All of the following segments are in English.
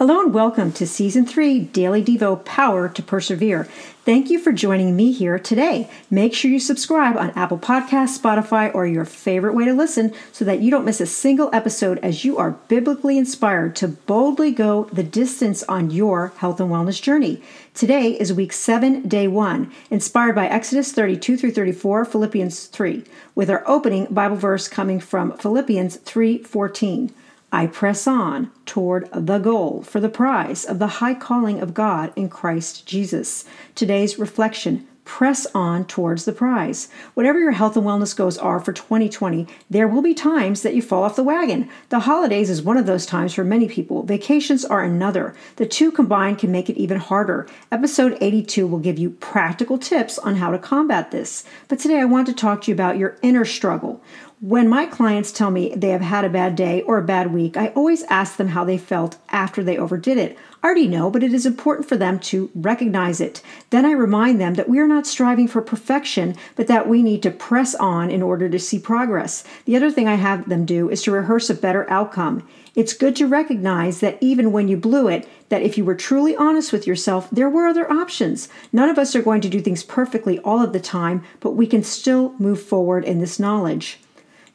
Hello and welcome to Season 3 Daily Devo Power to Persevere. Thank you for joining me here today. Make sure you subscribe on Apple Podcasts, Spotify, or your favorite way to listen so that you don't miss a single episode as you are biblically inspired to boldly go the distance on your health and wellness journey. Today is week 7, day 1, inspired by Exodus 32 through 34, Philippians 3, with our opening Bible verse coming from Philippians 3:14. I press on toward the goal for the prize of the high calling of God in Christ Jesus. Today's reflection press on towards the prize. Whatever your health and wellness goals are for 2020, there will be times that you fall off the wagon. The holidays is one of those times for many people. Vacations are another. The two combined can make it even harder. Episode 82 will give you practical tips on how to combat this. But today I want to talk to you about your inner struggle. When my clients tell me they have had a bad day or a bad week, I always ask them how they felt after they overdid it. I already know, but it is important for them to recognize it. Then I remind them that we are not striving for perfection, but that we need to press on in order to see progress. The other thing I have them do is to rehearse a better outcome. It's good to recognize that even when you blew it, that if you were truly honest with yourself, there were other options. None of us are going to do things perfectly all of the time, but we can still move forward in this knowledge.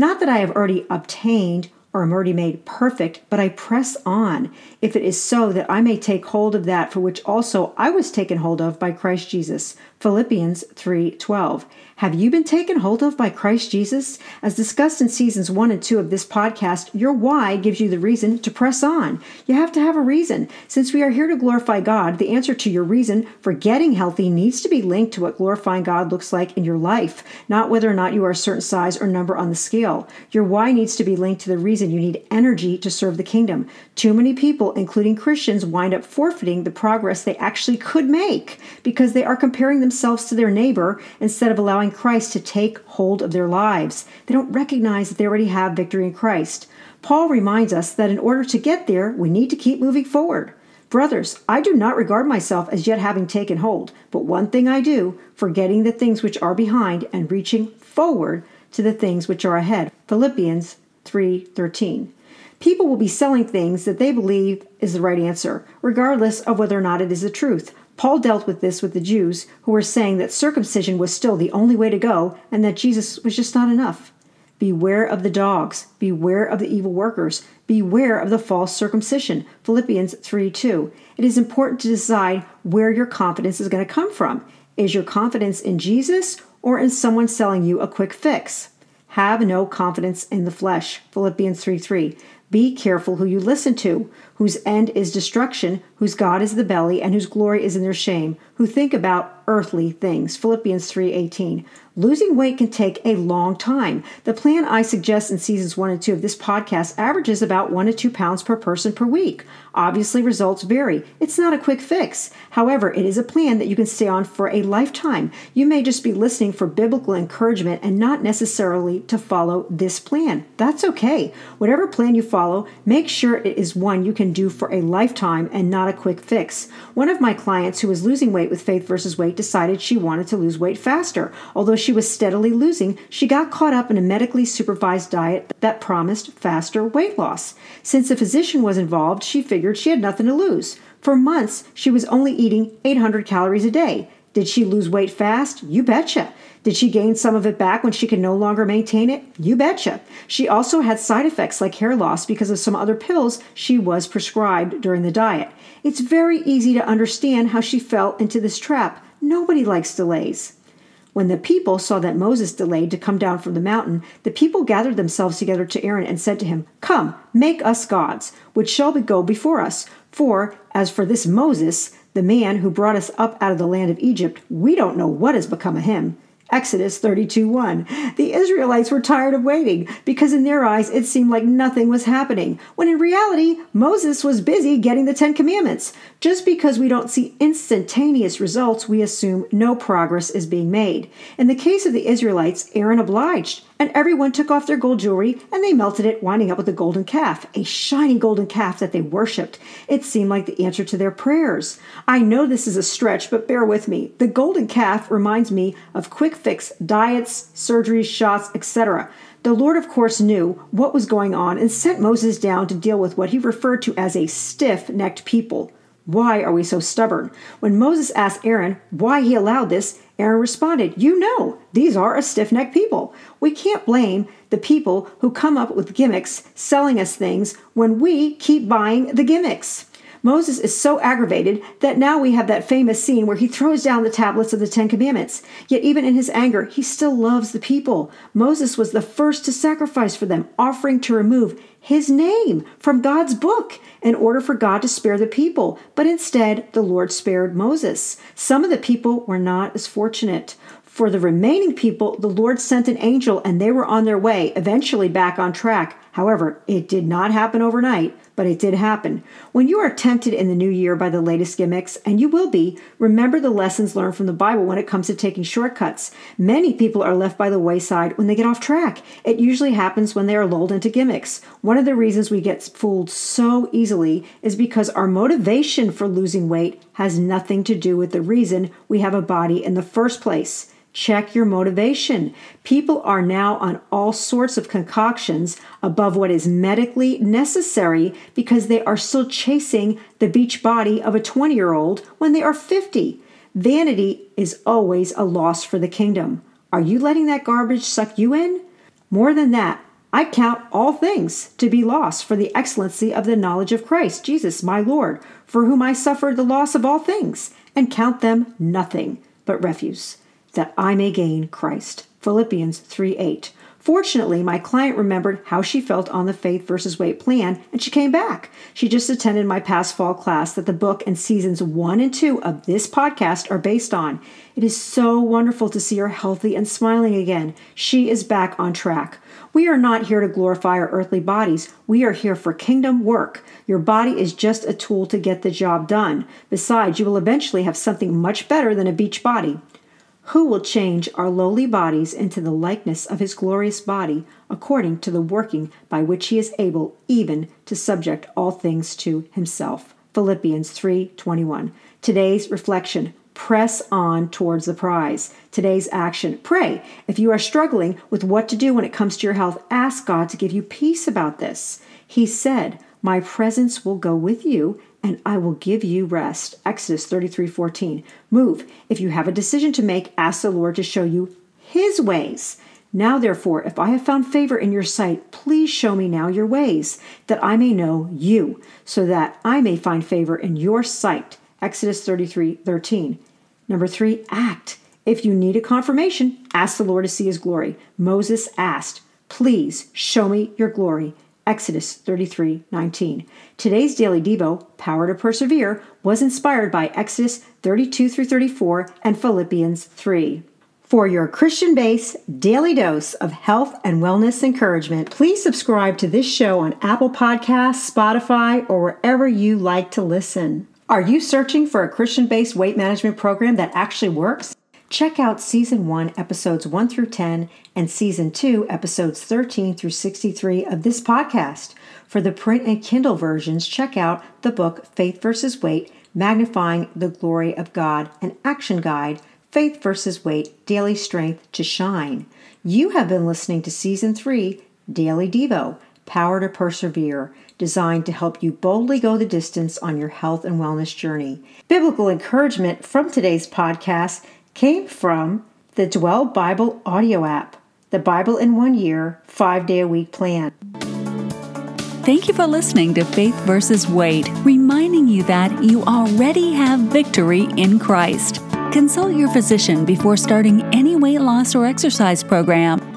Not that I have already obtained or am already made perfect, but I press on, if it is so that I may take hold of that for which also I was taken hold of by Christ Jesus. Philippians 3:12. Have you been taken hold of by Christ Jesus? As discussed in seasons 1 and 2 of this podcast, your why gives you the reason to press on. You have to have a reason. Since we are here to glorify God, the answer to your reason for getting healthy needs to be linked to what glorifying God looks like in your life, not whether or not you are a certain size or number on the scale. Your why needs to be linked to the reason you need energy to serve the kingdom. Too many people, including Christians, wind up forfeiting the progress they actually could make because they are comparing themselves to their neighbor instead of allowing Christ to take hold of their lives. They don't recognize that they already have victory in Christ. Paul reminds us that in order to get there, we need to keep moving forward. Brothers, I do not regard myself as yet having taken hold, but one thing I do, forgetting the things which are behind and reaching forward to the things which are ahead. Philippians 3:13. People will be selling things that they believe is the right answer, regardless of whether or not it is the truth. Paul dealt with this with the Jews who were saying that circumcision was still the only way to go and that Jesus was just not enough. Beware of the dogs, beware of the evil workers, beware of the false circumcision. Philippians 3 2. It is important to decide where your confidence is going to come from. Is your confidence in Jesus or in someone selling you a quick fix? Have no confidence in the flesh. Philippians 3 3. Be careful who you listen to, whose end is destruction, whose God is the belly, and whose glory is in their shame, who think about earthly things. Philippians 3:18. Losing weight can take a long time. The plan I suggest in seasons 1 and 2 of this podcast averages about 1 to 2 pounds per person per week. Obviously, results vary. It's not a quick fix. However, it is a plan that you can stay on for a lifetime. You may just be listening for biblical encouragement and not necessarily to follow this plan. That's okay. Whatever plan you follow, make sure it is one you can do for a lifetime and not a quick fix. One of my clients who was losing weight with Faith versus Weight decided she wanted to lose weight faster. Although she was steadily losing, she got caught up in a medically supervised diet that promised faster weight loss. Since a physician was involved, she figured she had nothing to lose. For months, she was only eating 800 calories a day. Did she lose weight fast? You betcha. Did she gain some of it back when she could no longer maintain it? You betcha. She also had side effects like hair loss because of some other pills she was prescribed during the diet. It's very easy to understand how she fell into this trap. Nobody likes delays. When the people saw that Moses delayed to come down from the mountain, the people gathered themselves together to Aaron and said to him, Come, make us gods, which shall go before us. For as for this Moses, the man who brought us up out of the land of Egypt, we don't know what has become of him. Exodus 32 1. The Israelites were tired of waiting because in their eyes it seemed like nothing was happening, when in reality, Moses was busy getting the Ten Commandments. Just because we don't see instantaneous results, we assume no progress is being made. In the case of the Israelites, Aaron obliged and everyone took off their gold jewelry and they melted it, winding up with a golden calf, a shiny golden calf that they worshipped. It seemed like the answer to their prayers. I know this is a stretch, but bear with me. The golden calf reminds me of quick fix diets, surgeries, shots, etc. The Lord, of course, knew what was going on and sent Moses down to deal with what he referred to as a stiff necked people. Why are we so stubborn? When Moses asked Aaron why he allowed this, Aaron responded, You know, these are a stiff necked people. We can't blame the people who come up with gimmicks selling us things when we keep buying the gimmicks. Moses is so aggravated that now we have that famous scene where he throws down the tablets of the Ten Commandments. Yet, even in his anger, he still loves the people. Moses was the first to sacrifice for them, offering to remove his name from God's book in order for God to spare the people. But instead, the Lord spared Moses. Some of the people were not as fortunate. For the remaining people, the Lord sent an angel and they were on their way, eventually back on track. However, it did not happen overnight, but it did happen. When you are tempted in the new year by the latest gimmicks, and you will be, remember the lessons learned from the Bible when it comes to taking shortcuts. Many people are left by the wayside when they get off track. It usually happens when they are lulled into gimmicks. One of the reasons we get fooled so easily is because our motivation for losing weight has nothing to do with the reason we have a body in the first place. Check your motivation. People are now on all sorts of concoctions above what is medically necessary because they are still chasing the beach body of a 20 year old when they are 50. Vanity is always a loss for the kingdom. Are you letting that garbage suck you in? More than that, I count all things to be lost for the excellency of the knowledge of Christ, Jesus, my Lord, for whom I suffered the loss of all things, and count them nothing but refuse that I may gain Christ. Philippians 3 8. Fortunately, my client remembered how she felt on the faith versus weight plan and she came back. She just attended my past fall class that the book and seasons one and two of this podcast are based on. It is so wonderful to see her healthy and smiling again. She is back on track. We are not here to glorify our earthly bodies. We are here for kingdom work. Your body is just a tool to get the job done. Besides, you will eventually have something much better than a beach body who will change our lowly bodies into the likeness of his glorious body, according to the working by which he is able even to subject all things to himself. Philippians 3:21. Today's reflection: press on towards the prize. Today's action: pray. If you are struggling with what to do when it comes to your health, ask God to give you peace about this. He said, "My presence will go with you and I will give you rest. Exodus 33 14. Move. If you have a decision to make, ask the Lord to show you his ways. Now, therefore, if I have found favor in your sight, please show me now your ways, that I may know you, so that I may find favor in your sight. Exodus 33 13. Number three, act. If you need a confirmation, ask the Lord to see his glory. Moses asked, Please show me your glory. Exodus 33 19. Today's daily Devo, Power to Persevere, was inspired by Exodus 32 through 34 and Philippians 3. For your Christian based daily dose of health and wellness encouragement, please subscribe to this show on Apple Podcasts, Spotify, or wherever you like to listen. Are you searching for a Christian based weight management program that actually works? Check out Season 1, Episodes 1 through 10, and Season 2, Episodes 13 through 63 of this podcast. For the print and Kindle versions, check out the book Faith versus Weight Magnifying the Glory of God, an action guide, Faith versus Weight Daily Strength to Shine. You have been listening to Season 3, Daily Devo Power to Persevere, designed to help you boldly go the distance on your health and wellness journey. Biblical encouragement from today's podcast came from the Dwell Bible audio app, the Bible in one year, five day a week plan. Thank you for listening to Faith versus Weight, reminding you that you already have victory in Christ. Consult your physician before starting any weight loss or exercise program